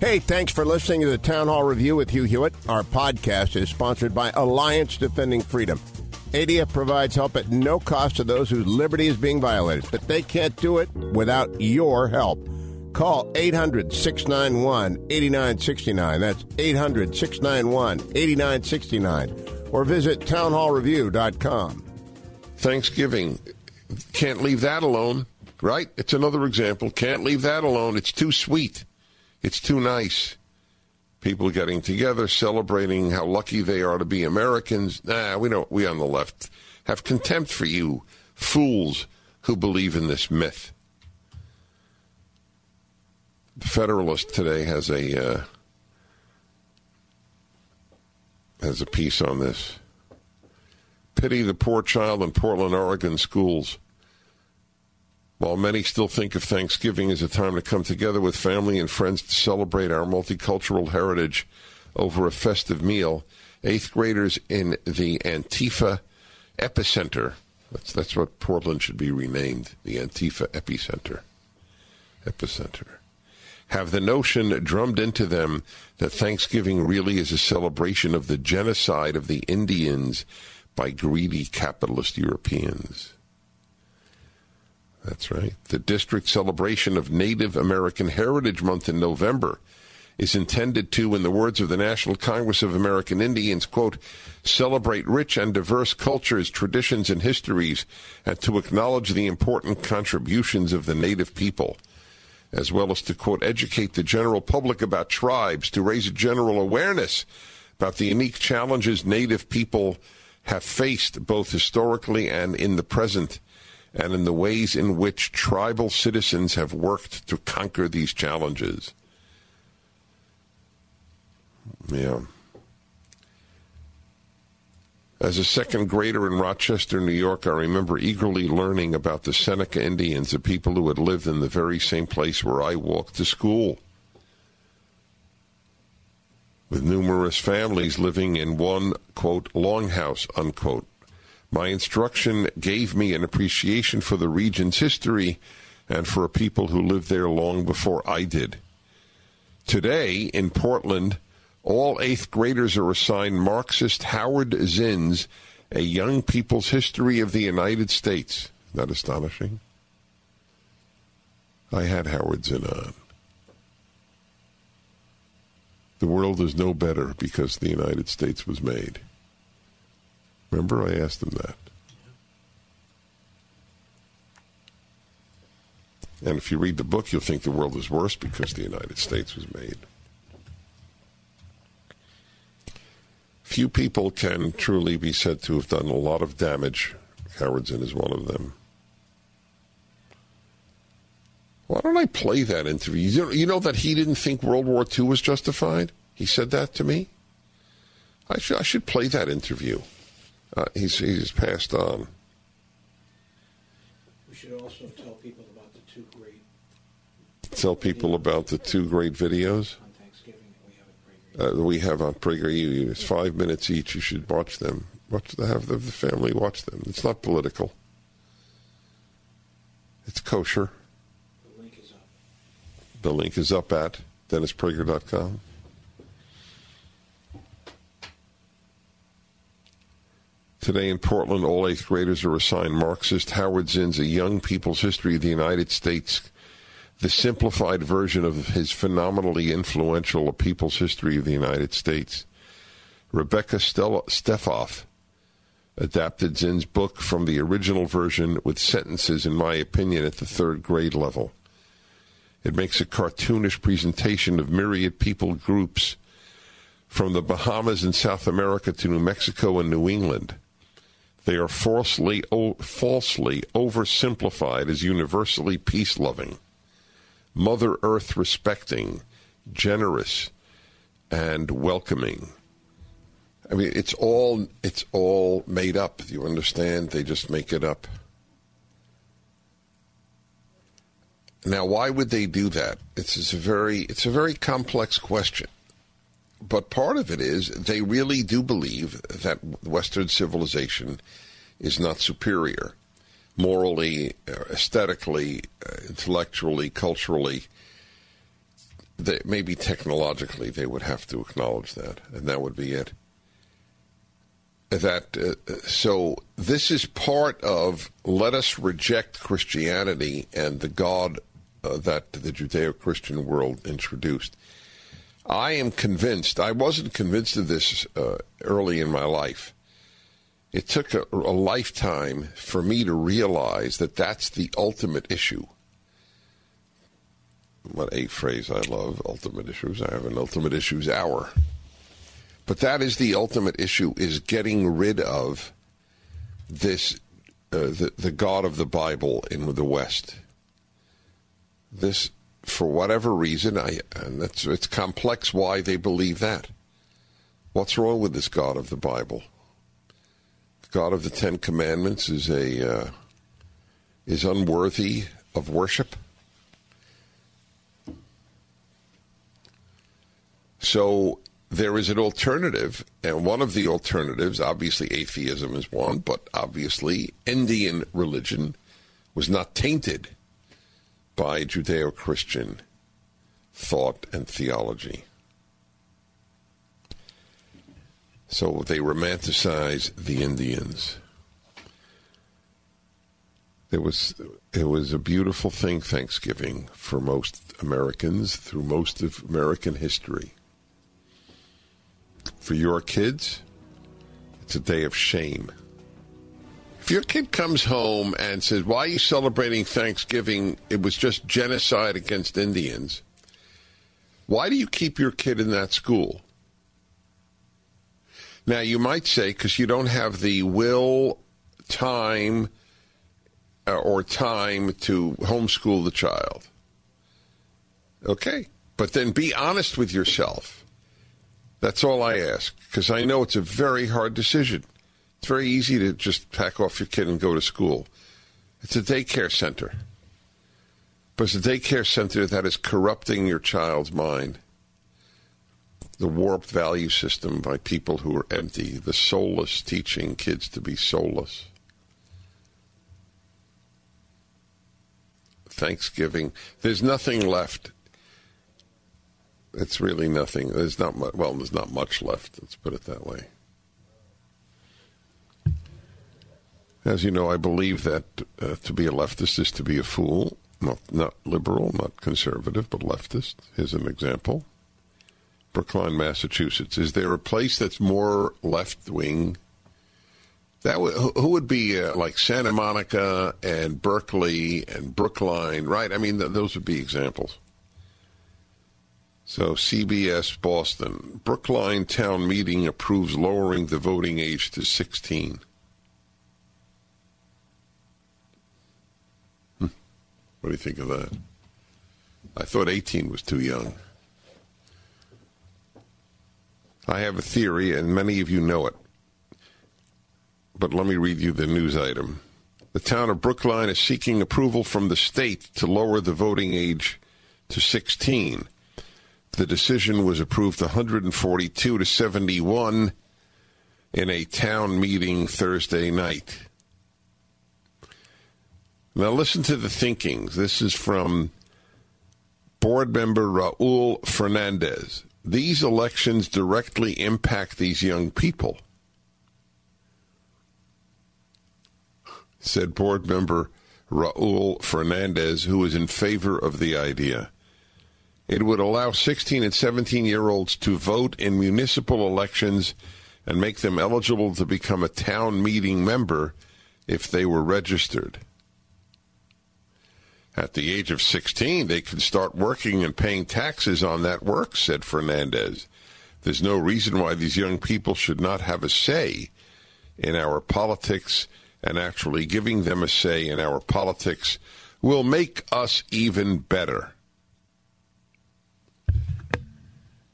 Hey, thanks for listening to the Town Hall Review with Hugh Hewitt. Our podcast is sponsored by Alliance Defending Freedom. ADF provides help at no cost to those whose liberty is being violated, but they can't do it without your help. Call 800 691 8969. That's 800 691 8969. Or visit townhallreview.com. Thanksgiving. Can't leave that alone, right? It's another example. Can't leave that alone. It's too sweet. It's too nice. People getting together, celebrating how lucky they are to be Americans. Nah, we don't. We on the left have contempt for you fools who believe in this myth. The Federalist today has a uh, has a piece on this. Pity the poor child in Portland, Oregon schools. While many still think of Thanksgiving as a time to come together with family and friends to celebrate our multicultural heritage over a festive meal, eighth graders in the Antifa epicenter, that's, that's what Portland should be renamed, the Antifa epicenter, epicenter, have the notion drummed into them that Thanksgiving really is a celebration of the genocide of the Indians by greedy capitalist Europeans. That's right. The district celebration of Native American Heritage Month in November is intended to, in the words of the National Congress of American Indians, quote, celebrate rich and diverse cultures, traditions, and histories, and to acknowledge the important contributions of the Native people, as well as to, quote, educate the general public about tribes, to raise a general awareness about the unique challenges Native people have faced both historically and in the present and in the ways in which tribal citizens have worked to conquer these challenges. Yeah. As a second grader in Rochester, New York, I remember eagerly learning about the Seneca Indians, the people who had lived in the very same place where I walked to school. With numerous families living in one, quote, longhouse, unquote. My instruction gave me an appreciation for the region's history and for a people who lived there long before I did. Today, in Portland, all eighth graders are assigned Marxist Howard Zinn's A Young People's History of the United States. That astonishing? I had Howard Zinn on. The world is no better because the United States was made. Remember, I asked him that. And if you read the book, you'll think the world is worse because the United States was made. Few people can truly be said to have done a lot of damage. Howard Zinn is one of them. Why don't I play that interview? You know, that he didn't think World War II was justified? He said that to me? I I should play that interview. Uh, he's, he's passed on. We should also tell people about the two great. Tell people about the two great videos on Thanksgiving we have uh, Prager. we have on PragerU. It's five minutes each. You should watch them. Watch the, have the, the family watch them. It's not political. It's kosher. The link is up. The link is up at DennisPrager.com. Today in Portland, all eighth graders are assigned Marxist Howard Zinn's A Young People's History of the United States, the simplified version of his phenomenally influential A People's History of the United States. Rebecca Stefoff adapted Zinn's book from the original version with sentences, in my opinion, at the third grade level. It makes a cartoonish presentation of myriad people groups from the Bahamas and South America to New Mexico and New England. They are falsely, o- falsely oversimplified as universally peace loving. Mother Earth respecting, generous, and welcoming. I mean, it's all it's all made up. You understand? They just make it up. Now, why would they do that? It's a very it's a very complex question. But part of it is they really do believe that Western civilization is not superior, morally, uh, aesthetically, uh, intellectually, culturally. They, maybe technologically, they would have to acknowledge that, and that would be it. That uh, so this is part of let us reject Christianity and the God uh, that the Judeo-Christian world introduced. I am convinced. I wasn't convinced of this uh, early in my life. It took a, a lifetime for me to realize that that's the ultimate issue. What a phrase I love, ultimate issues. I have an ultimate issues hour. But that is the ultimate issue is getting rid of this uh, the the God of the Bible in the West. This for whatever reason, I and that's it's complex why they believe that. What's wrong with this God of the Bible? The God of the Ten Commandments is a uh, is unworthy of worship. So there is an alternative, and one of the alternatives, obviously atheism is one, but obviously Indian religion was not tainted by Judeo Christian thought and theology. So they romanticize the Indians. It was it was a beautiful thing Thanksgiving for most Americans through most of American history. For your kids, it's a day of shame. If your kid comes home and says, Why are you celebrating Thanksgiving? It was just genocide against Indians. Why do you keep your kid in that school? Now, you might say, because you don't have the will, time, uh, or time to homeschool the child. Okay. But then be honest with yourself. That's all I ask, because I know it's a very hard decision. It's very easy to just pack off your kid and go to school. It's a daycare center. But it's a daycare center that is corrupting your child's mind. The warped value system by people who are empty, the soulless teaching kids to be soulless. Thanksgiving, there's nothing left. It's really nothing. There's not much. Well, there's not much left. Let's put it that way. As you know, I believe that uh, to be a leftist is to be a fool. Not, not liberal, not conservative, but leftist. Here's an example Brookline, Massachusetts. Is there a place that's more left wing? That who would be uh, like Santa Monica and Berkeley and Brookline, right? I mean, th- those would be examples. So CBS Boston, Brookline town meeting approves lowering the voting age to 16. What do you think of that? I thought 18 was too young. I have a theory, and many of you know it. But let me read you the news item. The town of Brookline is seeking approval from the state to lower the voting age to 16. The decision was approved 142 to 71 in a town meeting Thursday night. Now, listen to the thinkings. This is from board member Raul Fernandez. These elections directly impact these young people, said board member Raul Fernandez, who is in favor of the idea. It would allow 16 and 17 year olds to vote in municipal elections and make them eligible to become a town meeting member if they were registered. At the age of 16, they can start working and paying taxes on that work, said Fernandez. There's no reason why these young people should not have a say in our politics, and actually giving them a say in our politics will make us even better.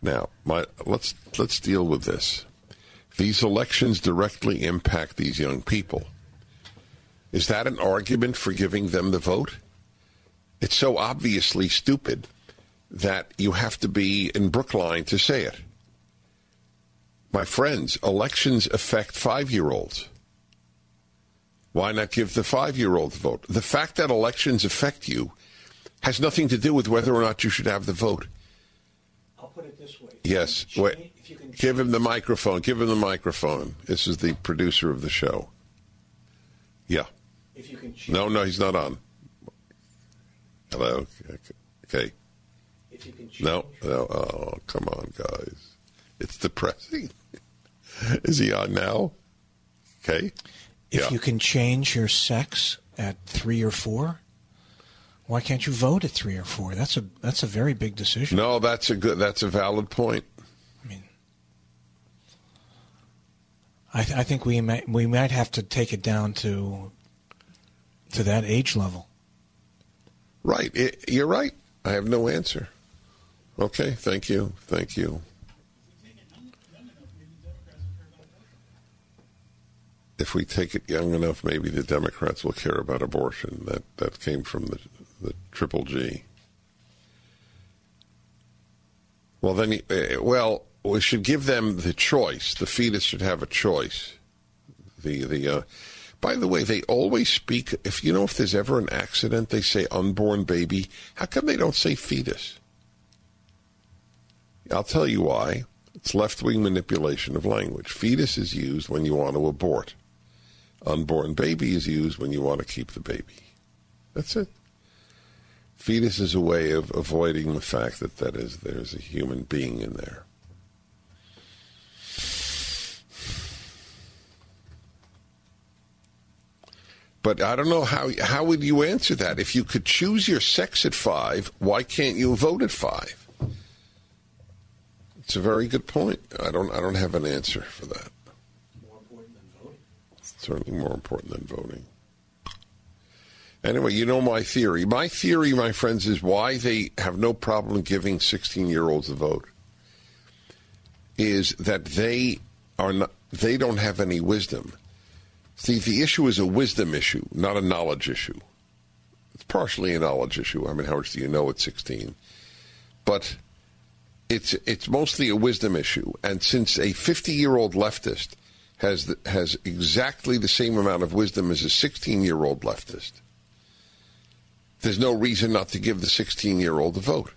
Now, my, let's let's deal with this. These elections directly impact these young people. Is that an argument for giving them the vote? It's so obviously stupid that you have to be in Brookline to say it. My friends, elections affect five year olds. Why not give the five year olds the vote? The fact that elections affect you has nothing to do with whether or not you should have the vote. I'll put it this way. Yes. If you can Wait. change- can Give him the microphone. Give him the microphone. This is the producer of the show. Yeah. If you can change, No, no, he's not on. Hello. Okay. if you can No, no. Oh, come on, guys. It's depressing. Is he on now? Okay. if yeah. you can change your sex at three or four, why can't you vote at three or four? That's a that's a very big decision. No, that's a good. That's a valid point. I mean, I, th- I think we might we might have to take it down to to that age level. Right. I you're right. I have no answer. Okay. Thank you. Thank you. If we take it young enough, maybe the Democrats will care about abortion. That that came from the the triple G. Well, then, uh, well, we should give them the choice. The fetus should have a choice. The the. Uh, by the way, they always speak. If you know, if there's ever an accident, they say unborn baby. How come they don't say fetus? I'll tell you why. It's left wing manipulation of language. Fetus is used when you want to abort. Unborn baby is used when you want to keep the baby. That's it. Fetus is a way of avoiding the fact that that is there's a human being in there. But I don't know how how would you answer that? If you could choose your sex at five, why can't you vote at five? It's a very good point. I don't I don't have an answer for that. More important than voting. Certainly more important than voting. Anyway, you know my theory. My theory, my friends, is why they have no problem giving 16 year olds the vote is that they are not, they don't have any wisdom. See, the issue is a wisdom issue, not a knowledge issue. It's partially a knowledge issue. I mean, how much do you know at 16? But it's it's mostly a wisdom issue. And since a 50 year old leftist has the, has exactly the same amount of wisdom as a 16 year old leftist, there's no reason not to give the 16 year old the vote.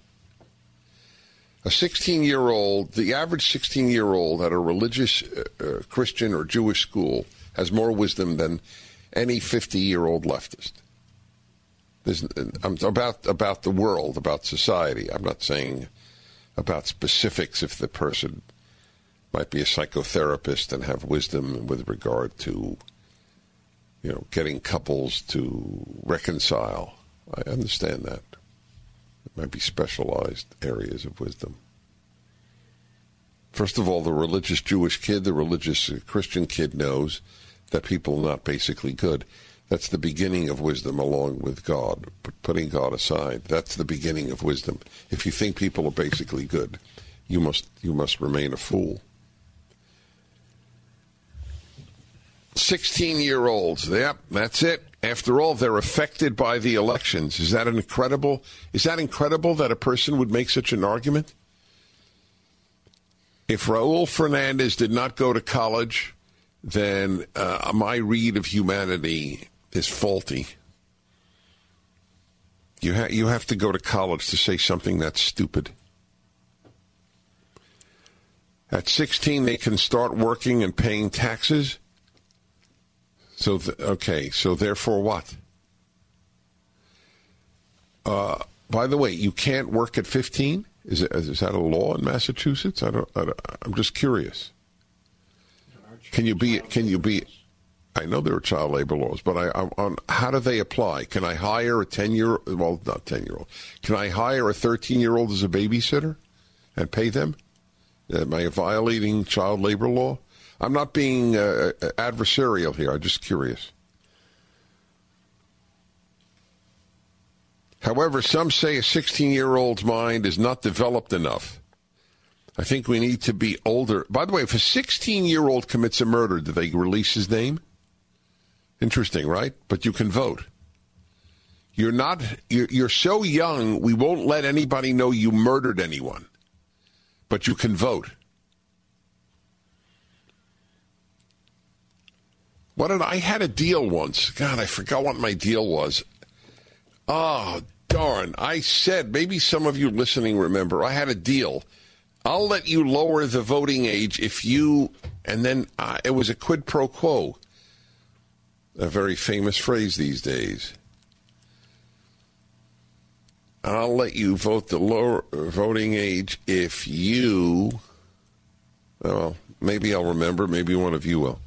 A 16 year old, the average 16 year old at a religious uh, uh, Christian or Jewish school has more wisdom than any 50 year old leftist. There's, I'm about about the world, about society. I'm not saying about specifics if the person might be a psychotherapist and have wisdom with regard to you know getting couples to reconcile. I understand that. Might be specialized areas of wisdom. First of all, the religious Jewish kid, the religious uh, Christian kid knows that people are not basically good. That's the beginning of wisdom along with God, putting God aside. That's the beginning of wisdom. If you think people are basically good, you must you must remain a fool. 16 year olds. Yep, that's it. After all, they're affected by the elections. Is that an incredible? Is that incredible that a person would make such an argument? If Raul Fernandez did not go to college, then uh, my read of humanity is faulty. You ha- you have to go to college to say something that's stupid. At 16, they can start working and paying taxes. So, th- okay, so therefore what? Uh, by the way, you can't work at 15? Is, it, is that a law in Massachusetts? I don't, I don't, I'm just curious. Can you be, can you be, I know there are child labor laws, but I, I'm on, how do they apply? Can I hire a 10 year, well, not 10 year old, can I hire a 13 year old as a babysitter and pay them? Am I violating child labor law? I'm not being uh, adversarial here. I'm just curious. However, some say a 16 year old's mind is not developed enough. I think we need to be older. By the way, if a 16 year old commits a murder, do they release his name? Interesting, right? But you can vote. You're not, you're, you're so young, we won't let anybody know you murdered anyone. But you can vote. What did I had a deal once? God, I forgot what my deal was. Oh, darn. I said, maybe some of you listening remember, I had a deal. I'll let you lower the voting age if you, and then uh, it was a quid pro quo. A very famous phrase these days. I'll let you vote the lower voting age if you, well, maybe I'll remember, maybe one of you will.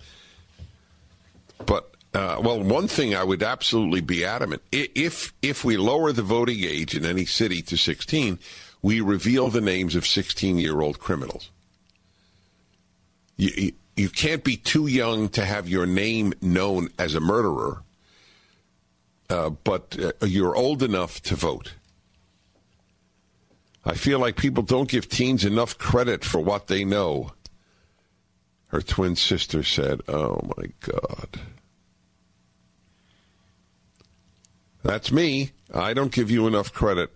Uh, well, one thing I would absolutely be adamant: if if we lower the voting age in any city to 16, we reveal the names of 16 year old criminals. You, you can't be too young to have your name known as a murderer, uh, but uh, you're old enough to vote. I feel like people don't give teens enough credit for what they know. Her twin sister said, Oh my God. That's me. I don't give you enough credit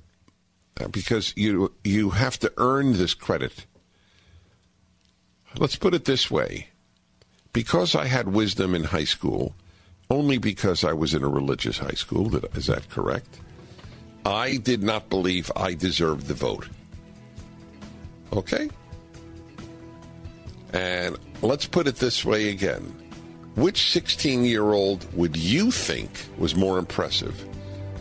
uh, because you you have to earn this credit. Let's put it this way. Because I had wisdom in high school, only because I was in a religious high school, is that correct? I did not believe I deserved the vote. Okay? And let's put it this way again. Which 16 year old would you think was more impressive?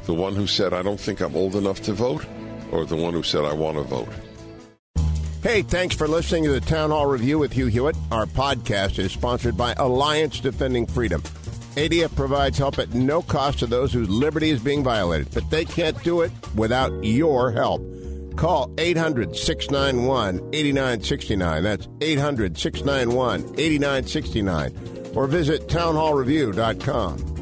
The one who said, I don't think I'm old enough to vote, or the one who said, I want to vote? Hey, thanks for listening to the Town Hall Review with Hugh Hewitt. Our podcast is sponsored by Alliance Defending Freedom. ADF provides help at no cost to those whose liberty is being violated, but they can't do it without your help. Call 800 691 8969. That's 800 691 8969. Or visit townhallreview.com.